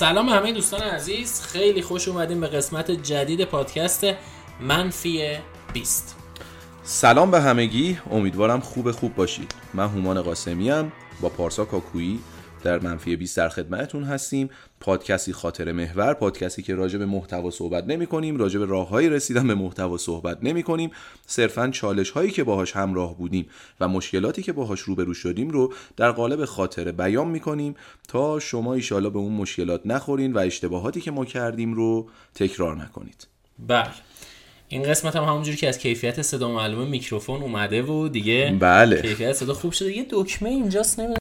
سلام همه دوستان عزیز. خیلی خوش اومدیم به قسمت جدید پادکست منفی 20 سلام به همگی. امیدوارم خوب خوب باشید. من هومان قاسمی با پارسا کاکویی. در منفی 20 در خدمتتون هستیم. پادکستی خاطر محور پادکستی که راجع به محتوا صحبت نمی کنیم راجع به راههایی رسیدن به محتوا صحبت نمی کنیم صرفا چالش هایی که باهاش همراه بودیم و مشکلاتی که باهاش روبرو شدیم رو در قالب خاطره بیان می کنیم تا شما ایشالا به اون مشکلات نخورین و اشتباهاتی که ما کردیم رو تکرار نکنید. بله. این قسمت هم همونجوری که از کیفیت صدا معلومه میکروفون اومده و دیگه بله. کیفیت صدا خوب شده. یه دکمه اینجاست نمی‌دونم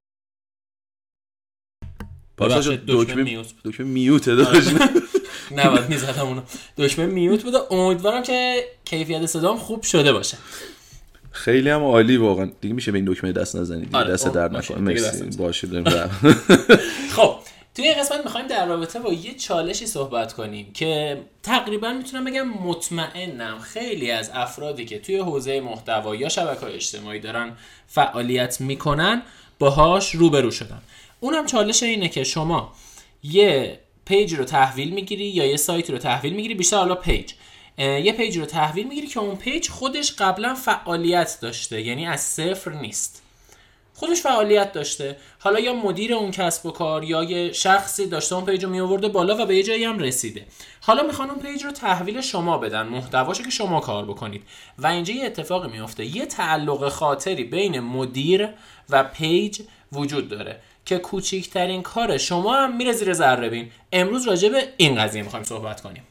جان، دکمه میوت. دکمه میوته داشت نباید می‌زدم اونو. دکمه میوت بوده امیدوارم که کیفیت صدام خوب شده باشه. خیلی هم عالی واقعا. دیگه میشه به این دکمه دست نزنید آره، دست اون در نکنه. مرسی. باشه بریم خب توی این قسمت می‌خوایم در رابطه با یه چالشی صحبت کنیم که تقریبا می‌تونم بگم مطمئنم خیلی از افرادی که توی حوزه محتوا یا شبکه اجتماعی دارن فعالیت می‌کنن باهاش روبرو شدن. اونم چالش اینه که شما یه page رو تحویل می‌گیری یا یه سایت رو تحویل می‌گیری بیشتر حالا page. یه page رو تحویل می‌گیری که اون page خودش قبلا فعالیت داشته یعنی از صفر نیست. خودش فعالیت داشته. حالا یا مدیر اون کسب و کار یا یه شخصی داشته اون page رو می آورده بالا و به یه جایی هم رسیده. حالا می‌خوان اون page رو تحویل شما بدن. محتواشو که شما کار بکنید. و اینجا یه اتفاقی میفته یه تعلق خاطری بین مدیر و page وجود داره. که کوچیکترین کار شما هم میره زیر ذره بین. امروز راجع به این قضیه می‌خوایم صحبت کنیم.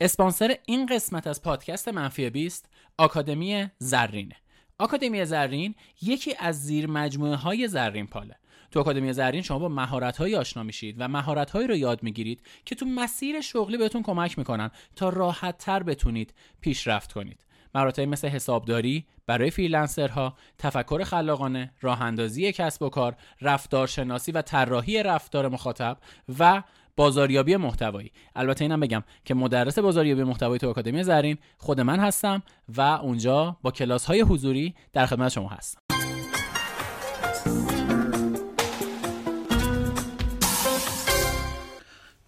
اسپانسر این قسمت از پادکست منفی 20 آکادمی زرینه. آکادمی زرین یکی از زیر مجموعه های زرین پاله. تو آکادمی زرین شما با مهارت آشنا میشید و مهارت رو یاد می‌گیرید که تو مسیر شغلی بهتون کمک می‌کنن تا راحت تر بتونید پیشرفت کنید. مهارت‌های مثل حسابداری برای فریلنسرها، تفکر خلاقانه، راه اندازی کسب و کار، رفتارشناسی و طراحی رفتار مخاطب و بازاریابی محتوایی. البته اینم بگم که مدرس بازاریابی محتوایی تو آکادمی زرین خود من هستم و اونجا با کلاس های حضوری در خدمت شما هستم.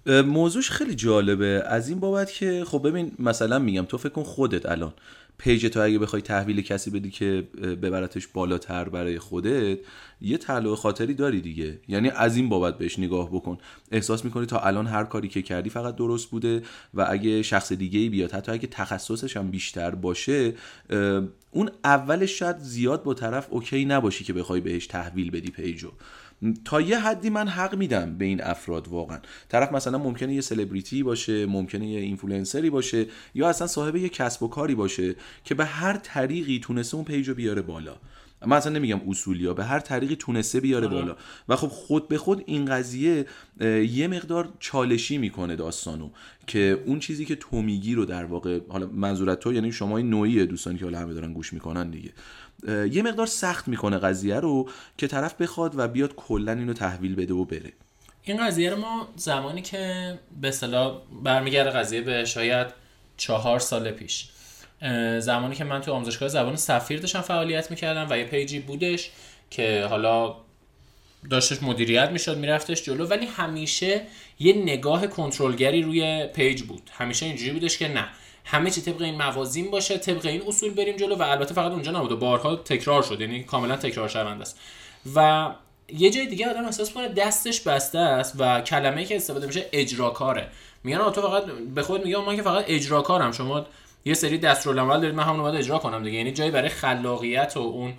موضوعش خیلی جالبه. از این بابت که خب ببین مثلا میگم تو فکر کن خودت الان پیج تو اگه بخوای تحویل کسی بدی که ببرتش بالاتر برای خودت یه تعلق خاطری داری دیگه. یعنی از این بابت بهش نگاه بکن. احساس می‌کنی تا الان هر کاری که کردی فقط درست بوده و اگه شخص دیگه بیاد حتی اگه تخصصش هم بیشتر باشه اون اولش شاید زیاد با طرف OK نباشی که بخوای بهش تحویل بدی page و. تا یه حدی من حق میدم به این افراد واقعا. طرف مثلا ممکنه یه سلبریتی باشه ممکنه یه اینفلوئنسری باشه یا اصلا صاحب یه کسب و کاری باشه که به هر طریقی تونسته اون پیج رو بیاره بالا. من اصلا نمیگم اصولی ها به هر طریقی تونسته بیاره آره. بالا. و خب خود به خود این قضیه یه مقدار چالشی می‌کنه داستانو که اون چیزی که تو میگی رو در واقع حالا منظورت تو یعنی شما این نوعی دوستانی که حالا همه دارن گوش می‌کنن دیگه. یه مقدار سخت می‌کنه قضیه رو که طرف بخواد و بیاد کلا اینو تحویل بده و بره. این قضیه رو ما زمانی که به اصطلاح برمیگرده قضیه به شاید چهار سال پیش. زمانی که من تو آموزشگاه زبان سفیر داشتم فعالیت می‌کردم و یه page ی بودش که حالا داشتش مدیریت می‌شد میرفتش جلو ولی همیشه یه نگاه کنترلگری روی page بود. همیشه اینجوری بودش که نه همه چی طبق این موازین باشه طبق این اصول بریم جلو و البته فقط اونجا نبود و بارها تکرار شد یعنی کاملا تکرار شونده است. و یه جای دیگه آدم احساس کنه دستش بسته است و کلمه که استفاده میشه اجراکاره. میگن تو فقط به خود میگه من که فقط اجراکارم شما یه سری دستورالعمل دارید من همون باید اجرا کنم دیگه. یعنی جایی برای خلاقیت و اون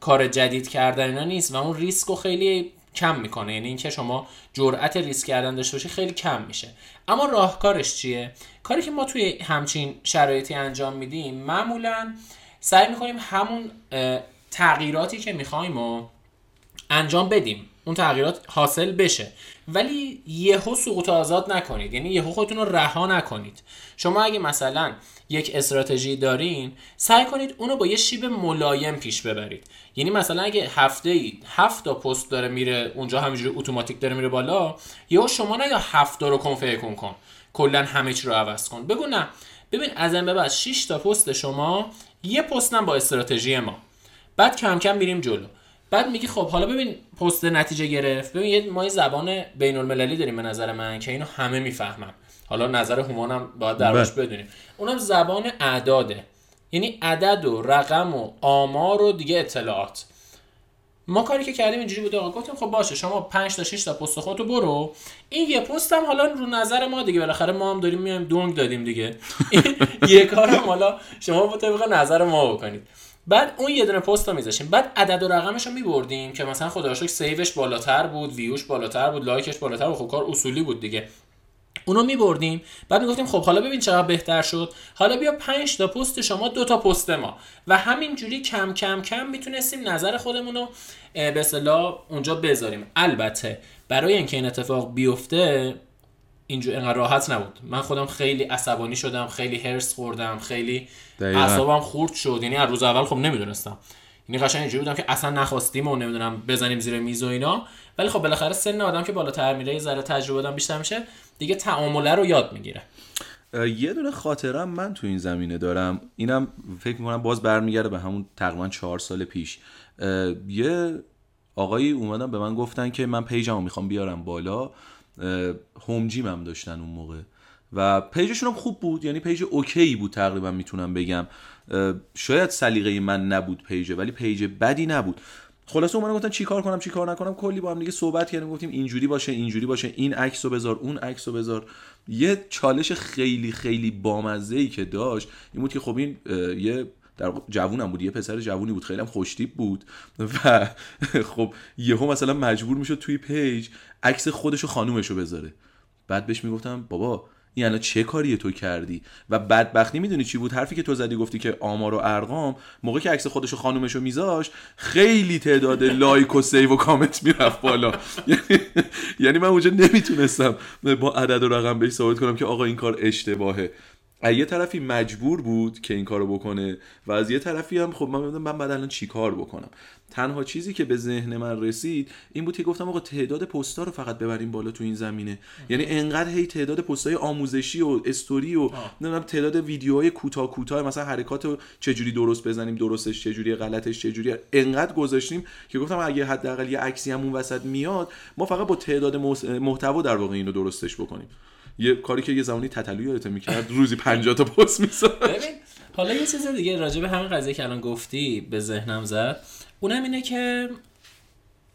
کار جدید کردن اینا نیست و اون ریسک رو خیلی کم می‌کنه. یعنی اینکه شما جرأت ریسک کردن داشته باشی خیلی کم میشه. اما راهکارش چیه؟ کاری که ما توی همچین شرایطی انجام میدیم معمولا سعی می‌کنیم همون تغییراتی که می‌خوایم و انجام بدیم. اون تغییرات حاصل بشه. ولی یهو سقوط آزاد نکنید. یعنی یهو خودتون رو رها نکنید. شما اگه مثلا یک استراتژی دارین سعی کنید اونو با یه شیب ملایم پیش ببرید. یعنی مثلا اگه هفته ای هفت تا پست داره میره اونجا همینجوری اتوماتیک داره میره بالا یهو شما نه یا هفت رو کنفیگ کن. کن کلا همه چی رو عوض کن. بگو نه. ببین از این به بعد 6 تا پست شما یه پست با استراتژی ما. بعد کم کم میریم جلو. بعد میگی خب حالا ببین پست نتیجه گرفت. ببین یه ما یه زبان بین المللی داریم به نظر من که اینو همه می‌فهمن. حالا نظر هومانم باید درش بدونیم. اونم زبان اعداده. یعنی عدد و رقم و آمار و دیگه اطلاعات. ما کاری که کردیم اینجوری بوده آقا. گفتیم خب باشه شما 5 تا 6 تا پست خودتو برو. این یه پست هم حالا رو نظر ما دیگه. بالاخره ما هم داریم میایم دونگ دادیم دیگه. یه کارم حالا شما با طبق نظر ما بکنید. بعد اون یه دونه پست رو میذاشیم. بعد عدد و رقمش رو میبردیم که مثلا خدا سیوش بالاتر بود ویوش بالاتر بود لایکش بالاتر بود. خب کار اصولی بود دیگه. اونو میبردیم. بعد می‌گفتیم خب حالا ببین چقدر بهتر شد. حالا بیا 5 تا پست شما دو تا پست ما. و همینجوری کم کم کم می‌تونستیم نظر خودمون رو به اصطلاح اونجا بذاریم. البته برای اینکه این اتفاق بیفته اینجور انقدر راحت نبود. من خودم خیلی عصبانی شدم خیلی هرس خوردم خیلی اعصابم خورد شد. یعنی از روز اول خب نمی‌دونستم. یعنی قشنگ اینجوری بودم که اصلا نخواستیم و نمی‌دونم بزنیم زیر میز و اینا. ولی خب بالاخره سن آدم که بالاتر میره یه ذره تجربه دارم بیشتر میشه دیگه تعامله رو یاد می‌گیره. یه دونه خاطرم من تو این زمینه دارم. اینم فکر می‌کنم باز برمیگرده به همون تقریبا چهار سال پیش. یه آقایی اومدن به من گفتن که من پیجمو می‌خوام بیارم بالا. هوم جیم هم داشتن اون موقع. و page شون هم خوب بود یعنی page OK بود تقریبا می‌تونم بگم. شاید سلیقه من نبود page ولی page بدی نبود. خلاصه اومدن گفتن چیکار کنم چیکار نکنم؟ کلی با هم دیگه صحبت کردیم گفتیم اینجوری باشه اینجوری باشه این عکسو بذار اون عکسو بذار. یه چالش خیلی خیلی بامزه ای که داشت این بود که خب این یه در جوونم بود یه پسر جوونی بود خیلی هم خوشتیپ بود. و خب یهو مثلا مجبور می‌شد توی page عکس خودش و خانومش بذاره. بعد بهش می‌گفتم بابا این الان چه کاری تو کردی؟ و بدبختی می‌دونی چی بود؟ حرفی که تو زدی گفتی که آمار و ارقام موقع که عکس خودش و خانومش رو میذاش خیلی تعداد like و save و کامنت می‌رفت بالا. یعنی-, یعنی من اونجا نمی‌تونستم با عدد و رقم بهش ثابت کنم که آقا این کار اشتباهه. یه طرفی مجبور بود که این کارو بکنه و از یه طرفی هم خب من من بعد الان چی کار بکنم؟ تنها چیزی که به ذهن من رسید این بود که گفتم آقا تعداد پستا رو فقط ببریم بالا تو این زمینه. یعنی انقدر هی تعداد پستای آموزشی و استوری و نمی‌دونم تعداد ویدیوهای کوتاه کوتاه مثلا حرکات رو چجوری درست بزنیم درستش چجوری غلطش چجوری انقدر گذاشتیم که گفتم اگه حداقل یه عکسی همون وسط میاد ما فقط با تعداد محتوا در واقع اینو درستش بکنیم. یه کاری که یه زمانی تتلو یادت می‌کرد روزی 50 تا پست میساد ببین حالا یه چیز دیگه راجع به همین قضیه که الان گفتی به ذهنم زد اونم اینه که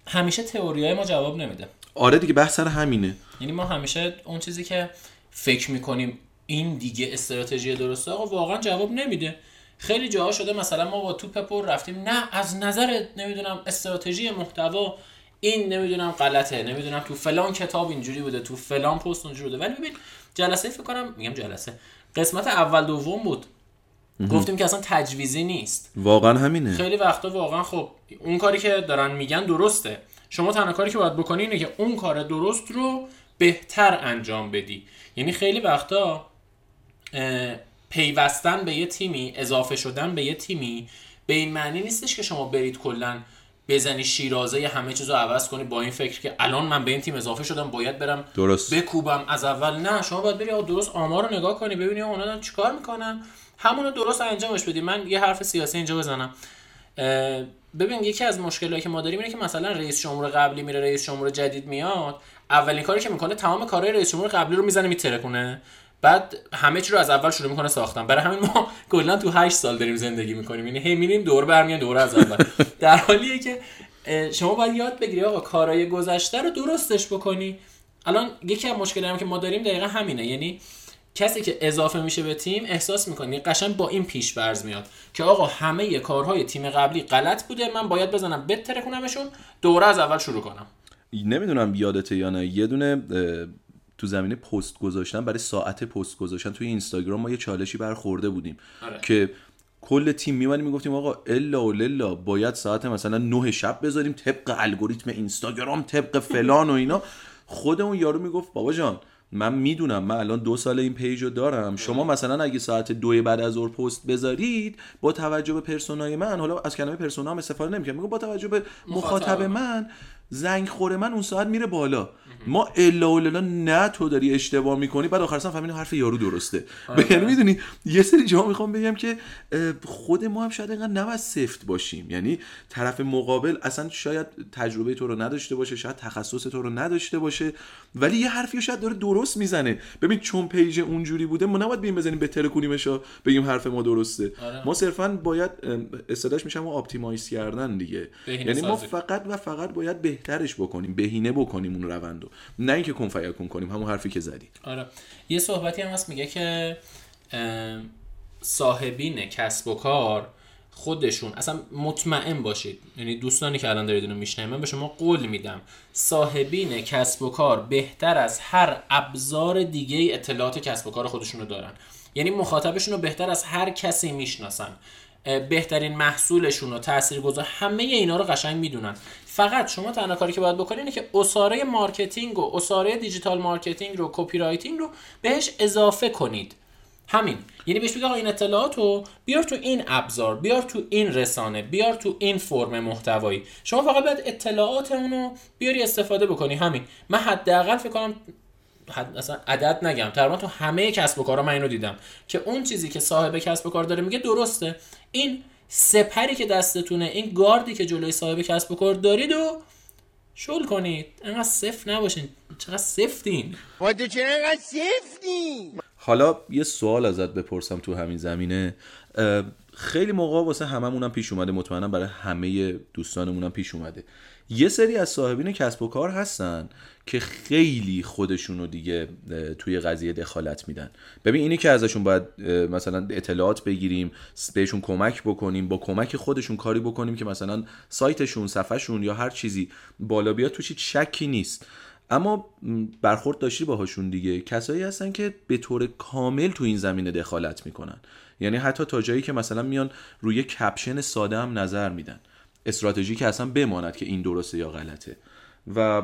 همیشه تئوریای ما جواب نمیده. آره دیگه بحث سر همینه. یعنی ما همیشه اون چیزی که فکر می‌کنیم این دیگه استراتژی درسته آقا واقعا جواب نمیده. خیلی جاها شده مثلا ما با توپ پر رفتیم. نه از نظر نمی‌دونم استراتژی محتوا این نمی‌دونم غلطه نمی‌دونم تو فلان کتاب اینجوری بوده تو فلان پست اونجوری بوده. ولی ببین جلسه فکر کنم میگم جلسه قسمت اول دوم بود. گفتیم که اصلا تجویزی نیست. واقعا همینه. خیلی وقتا واقعا خب اون کاری که دارن میگن درسته. شما تنها کاری که باید بکنی اینه که اون کار درست رو بهتر انجام بدی. یعنی خیلی وقتا پیوستن به یه تیمی اضافه شدن به یه تیمی به این معنی نیستش که شما برید کلا بزنی شیرازه همه چیزو عوض کنی با این فکر که الان من به این تیم اضافه شدم باید برم درست. بکوبم از اول. نه شما باید بری درست آمار رو نگاه کنی ببینی اونا دارن چیکار می‌کنن؟ همونو درست انجامش بدی. من یه حرف سیاسی اینجا بزنم. ببین یکی از مشکلاتی که ما داریم اینه که مثلا رئیس جمهور قبلی میره رئیس جمهور جدید میاد اولین کاری که می‌کنه تمام کارهای رئیس جمهور قبلی رو می‌زنه میترکونه. بعد همه چی رو از اول شروع می‌کنه ساختن. برای همین ما کلا تو 8 سال داریم زندگی می‌کنیم. یعنی هی میریم دور برمیان دور از اول. در حالیه که شما باید یاد بگیری آقا کارهای گذشته رو درستش بکنی. الان یکی از مشکلاتی که ما داریم دقیقا همینه. یعنی کسی که اضافه میشه به تیم احساس می‌کنی قشنگ با این پیش برز میاد که آقا همه کارهای تیم قبلی غلط بوده. من باید بزنم بتره کنمشون دوره از اول شروع کنم. نمی‌دونم یادته یا نه. یه دونه تو زمینه پست گذاشتن برای ساعت پست گذاشتن توی اینستاگرام ما یه چالشی برخورده بودیم آره. که کل تیم میمونیم می‌گفتیم آقا الا و للا باید ساعت مثلا نه شب بذاریم طبق الگوریتم اینستاگرام طبق فلان و اینا. خودمون یارو می‌گفت بابا جان من می‌دونم من الان دو سال این page رو دارم شما مثلا اگه ساعت دو بعد از ظهر پست بذارید با توجه به persona ی من حالا از کلمه persona هم استفاده نمی‌کنم میگم با توجه به مخاطب من زنگ خوره من اون ساعت میره بالا. ما الا الا نه تو داری اشتباه می‌کنی. بعد آخر سر فهمیدیم حرف یارو درسته. یعنی می‌دونی یه سری جا می‌خوام بگم که خود ما هم شاید اینقدر نباید سفت باشیم. یعنی طرف مقابل اصلا شاید تجربه تو رو نداشته باشه شاید تخصص تو رو نداشته باشه ولی یه حرفی شاید داره درست می‌زنه. ببین چون page اونجوری بوده ما نباید بیایم بزنیم بهتر کنیمش بگیم حرف ما درسته. آره. ما صرفا باید اصطلاحش میشه optimize کردن دیگه. یعنی ما فقط و فقط باید بهترش بکنیم بهینه بکنیم اون روندو نه اینکه کن کنیم همون حرفی که زدی. آره. یه صحبتی هم هست میگه که صاحبین کسب و کار خودشون اصلا مطمئن باشید. یعنی دوستانی که الان دارید اینو میشنوید من به شما قول میدم. صاحبین کسب و کار بهتر از هر ابزار دیگه اطلاعات کسب و کار خودشون دارن. یعنی مخاطبشون رو بهتر از هر کسی می‌شناسن. بهترین محصولشون رو تاثیرگذار همه اینا رو قشنگ می‌دونن. فقط شما تنها کاری که باید بکنید اینه که عصاره marketing و عصاره digital marketing رو copywriting رو بهش اضافه کنید. همین. یعنی بهش بگید این اطلاعات رو بیار تو این ابزار بیار تو این رسانه بیار تو این فرم محتوایی. شما فقط باید اطلاعات اونو بیاری استفاده بکنی. همین. من حداقل فکر کنم حد اصلا عدد نگم. تقریبا تو همه کسب و کارا من اینو دیدم که اون چیزی که صاحب کسب و کار داره میگه درسته. این سپری که دستتونه این گاردی که جلوی صاحب کسب و کار دارید و شل کنید. انقدر صفر نباشین. چقدر سفتین. چقدر سفتین؟ حالا یه سوال ازت بپرسم تو همین زمینه. خیلی موقع واسه هممونم پیش اومده مطمئنم برای همه دوستانمونم پیش اومده. یه سری از صاحبین کسب و کار هستن که خیلی خودشونو دیگه توی قضیه دخالت میدن. ببین اینی که ازشون باید مثلا اطلاعات بگیریم بهشون کمک بکنیم با کمک خودشون کاری بکنیم که مثلا سایتشون صفحهشون یا هر چیزی بالا بیاد توش شکی نیست. اما برخورد داشتی باهاشون دیگه. کسایی هستن که به طور کامل تو این زمینه دخالت می‌کنن. یعنی حتی تا جایی که مثلا میان روی کپشن ساده هم نظر میدن. استراتژی که اصلا بماند که این درسته یا غلطه. و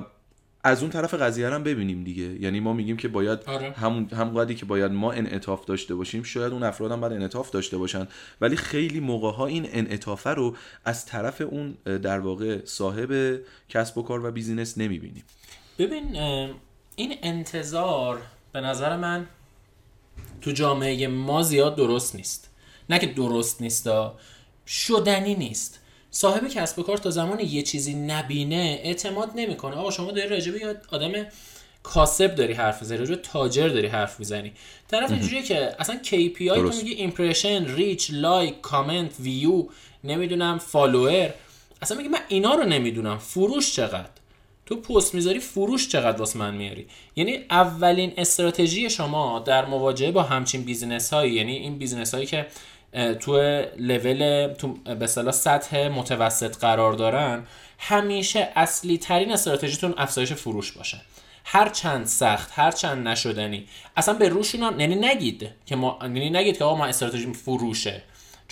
از اون طرف قضیه هم ببینیم دیگه. یعنی ما میگیم که باید آره. همون هم که باید ما انعطاف داشته باشیم شاید اون افراد هم باید انعطاف داشته باشن. ولی خیلی موقع ها این انعطافه رو از طرف اون در واقع صاحب کسب و کار و بیزینس نمی‌بینیم. ببین این انتظار به نظر من تو جامعه ما زیاد درست نیست. نه که درست نیست شدنی نیست. صاحب کسب و کار تا زمان یه چیزی نبینه اعتماد نمی‌کنه. آقا شما داری راجع به آدم کاسب داری حرف می‌زنی راجع تاجر داری حرف می‌زنی. طرف اینجوریه که اصلا KPI تو میگه impression reach like comment view نمی‌دونم follower اصلا میگه من اینا رو نمی‌دونم. فروش چقدر؟ تو پست می‌ذاری فروش چقدر واسه من میاری؟ یعنی اولین استراتژی شما در مواجهه با همچین business هایی یعنی این business هایی که تو لول تو به سطح متوسط قرار دارن همیشه اصلی ترین استراتژیتون افزایش فروش باشه. هر چند سخت هر چند نشدنی. اصلا به روشون یعنی نگید که ما یعنی نگید که آقا ما استراتژی فروشه.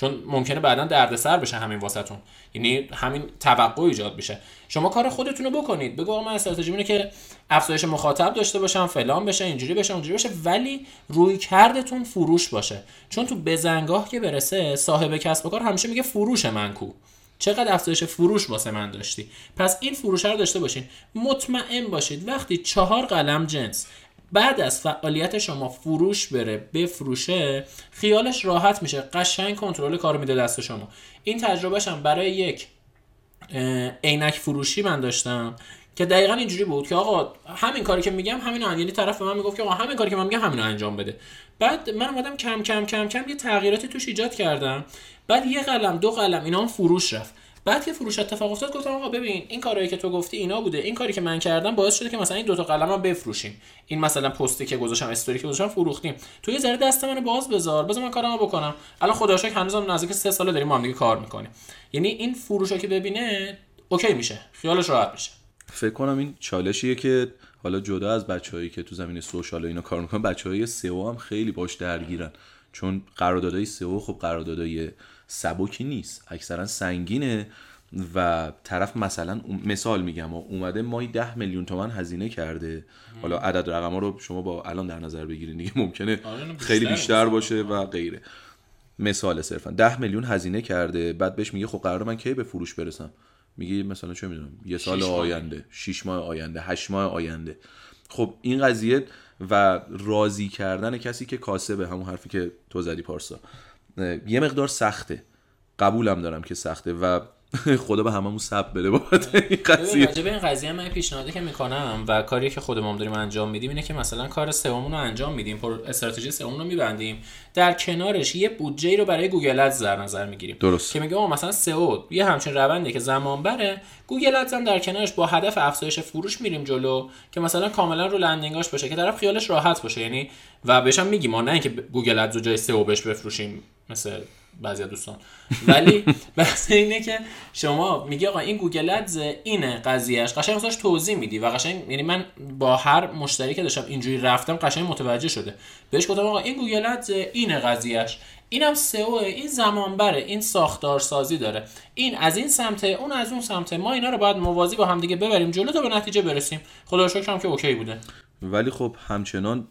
چون ممکنه بعدا دردسر بشه همین واسهتون. یعنی همین توقع ایجاد بشه. شما کار خودتون رو بکنید. بگو من استراتژی اینه که افزایش مخاطب داشته باشم فلان بشه اینجوری بشه اونجوری بشه ولی روی کردتون فروش باشه. چون تو بزنگاه که برسه صاحب کسب و کار همیشه میگه فروش من کو. چقدر افزایش فروش واسه من داشتی؟ پس این فروش رو داشته باشین. مطمئن باشید وقتی چهار قلم جنس بعد از فعالیت شما فروش بره بفروشه خیالش راحت میشه. قشنگ کنترل کار میده دست شما. این تجربهشم برای یک عینک فروشی من داشتم که دقیقا اینجوری بود که آقا همین کاری که میگم همین یعنی طرف من می‌گفت که آقا همین کاری که من میگم همین انجام بده. بعد من اومدم کم کم کم کم یه تغییراتی توش ایجاد کردم. بعد یه قلم دو قلم اینا هم فروش رفت. بعد که فروش اتفاق افتاد گفتم آقا ببین این کاری که تو گفتی اینا بوده. این کاری که من کردم باعث شده که مثلا این دوتا قلم هم بفروشیم. این مثلا پستی که گذاشتم استوری که گذاشتم فروختیم. تو یه ذره دست منو باز بذار. بذار من کارمو بکنم. الان خدا شکر هنوزم نزدیک سه ساله داریم ما هم دیگه کار می‌کنیم. یعنی این فروشا که ببینه اوکی میشه. خیالش راحت میشه. فکر کنم این چالشیه که حالا جدا از بچههایی که تو زمین سوشال اینا کار می‌کنن بچهای سئو هم خیلی باش درگیرن. چون قراردادهای سئو خب قراردادهای سبکی نیست اکثرا سنگینه و طرف مثلا مثال میگم اومده مای ده میلیون تومن هزینه کرده. حالا عدد رقم ها رو شما با الان در نظر بگیرید دیگه ممکنه آره، خیلی بیشتر باشه و غیره. مثال صرفا. ده میلیون هزینه کرده بعد بهش میگه خب قرار من کی به فروش برسم؟ میگه مثلا چه می‌دونم یه سال. آینده شیش ماه آینده هشت ماه آینده. خب این قضیه و راضی کردن کسی که کاسبه همون حرفی که تو زدی پارسا. یه مقدار سخته. قبولم دارم که سخته و خدا به هممون صبر بده بابت این قضیه. راجع به این قضیه من پیشنهادی که می‌کنم و کاری که خودمون داریم انجام میدیم اینه که مثلا کار سومون رو انجام میدیم پر استراتژی سومون رو میبندیم. در کنارش یه بودجه رو برای گوگل ادز در نظر می‌گیریم. درست. که میگه آقا مثلا سئو یه همچین روندی که زمان بره Google Ads هم در کنارش با هدف افزایش فروش میریم جلو که مثلا کاملا رو landing اش باشه که طرف خیالش راحت باشه. یعنی و بهش هم میگیم ما نه اینکه Google Ads رو جای SEO بهش بفروشیم مثل بعضی دوستان. ولی بحث اینه که شما میگی آقا این Google Ads اینه قضیهش قشنگ واسش توضیح میدی و قشنگ یعنی من با هر مشتری که داشتم اینجوری رفتم قشنگ متوجه شده. بهش گفتم آقا این Google Ads اینه قضیهش اینم SEO این زمان بره این ساختار سازی داره. این از این سمته اون از اون سمته ما اینا رو باید موازی با هم دیگه ببریم جلو تا به نتیجه برسیم. خدا رو شکر هم که اوکی بوده. ولی خب همچنان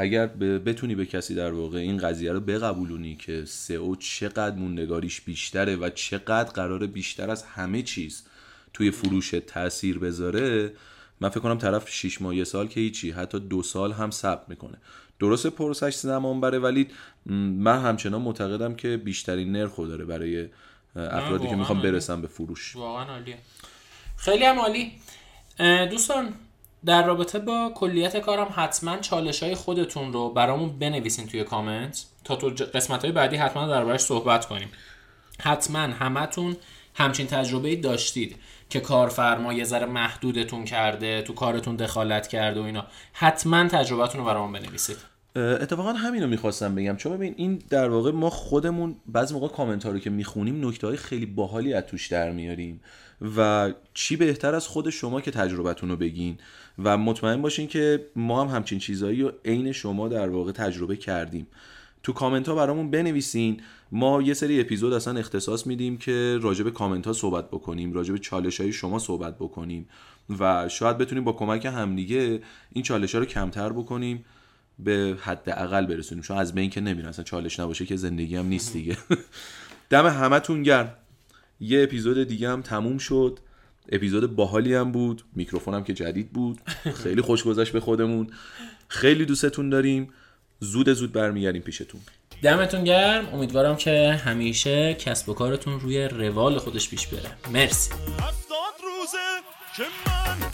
اگر بتونی به کسی در واقع این قضیه رو بقبولونی که سئو چقدر موندگاریش بیشتره و چقدر قراره بیشتر از همه چیز توی فروش تاثیر بذاره من فکر کنم طرف 6 ماه یه سال که هیچی حتی دو سال هم صبر می‌کنه. درست پروسش زمان بره ولی من همچنان معتقدم که بیشترین نرخو داره برای افرادی که آره. برسن به فروش. واقعا عالیه. خیلی هم عالی. دوستان در رابطه با کلیت کارم حتما چالش های خودتون رو برامون بنویسین توی کامنت تا تو قسمت های بعدی حتما دربارش صحبت کنیم. حتما همتون همچین تجربه داشتید که کارفرما یه ذره محدودتون کرده تو کارتون دخالت کرده و اینا. حتما تجربتون رو برامون بنویسید. اتفاقا همین رو می‌خواستم بگم. چون ببین این در واقع ما خودمون بعضی موقع کامنت ها رو که می‌خونیم نکته های خیلی باحالی از توش در میاریم و چی بهتر از خود شما که تجربتون رو بگین. و مطمئن باشین که ما هم همچین چیزهایی رو عین شما در واقع تجربه کردیم. تو کامنت ها برامون بنویسین. ما یه سری اپیزود اصلا اختصاص میدیم که راجع به کامنت ها صحبت بکنیم راجع به چالش های شما صحبت بکنیم و شاید بتونیم با کمک همدیگه این چالش ها رو کمتر بکنیم به حد اقل برسونیم. چون از بین که نمیرن اصلا چالش نباشه که زندگی هم نیست دیگه. دم همتون گرم. یه اپیزود دیگه هم تموم شد. اپیزود باحالی هم بود میکروفونم که جدید بود. خیلی خوش گذشت به خودمون. خیلی دوستتون داریم. زود زود برمیگردیم پیشتون. دمتون گرم. امیدوارم که همیشه کسب و کارتون روی روال خودش پیش بره. مرسی. هفتاد روزه که من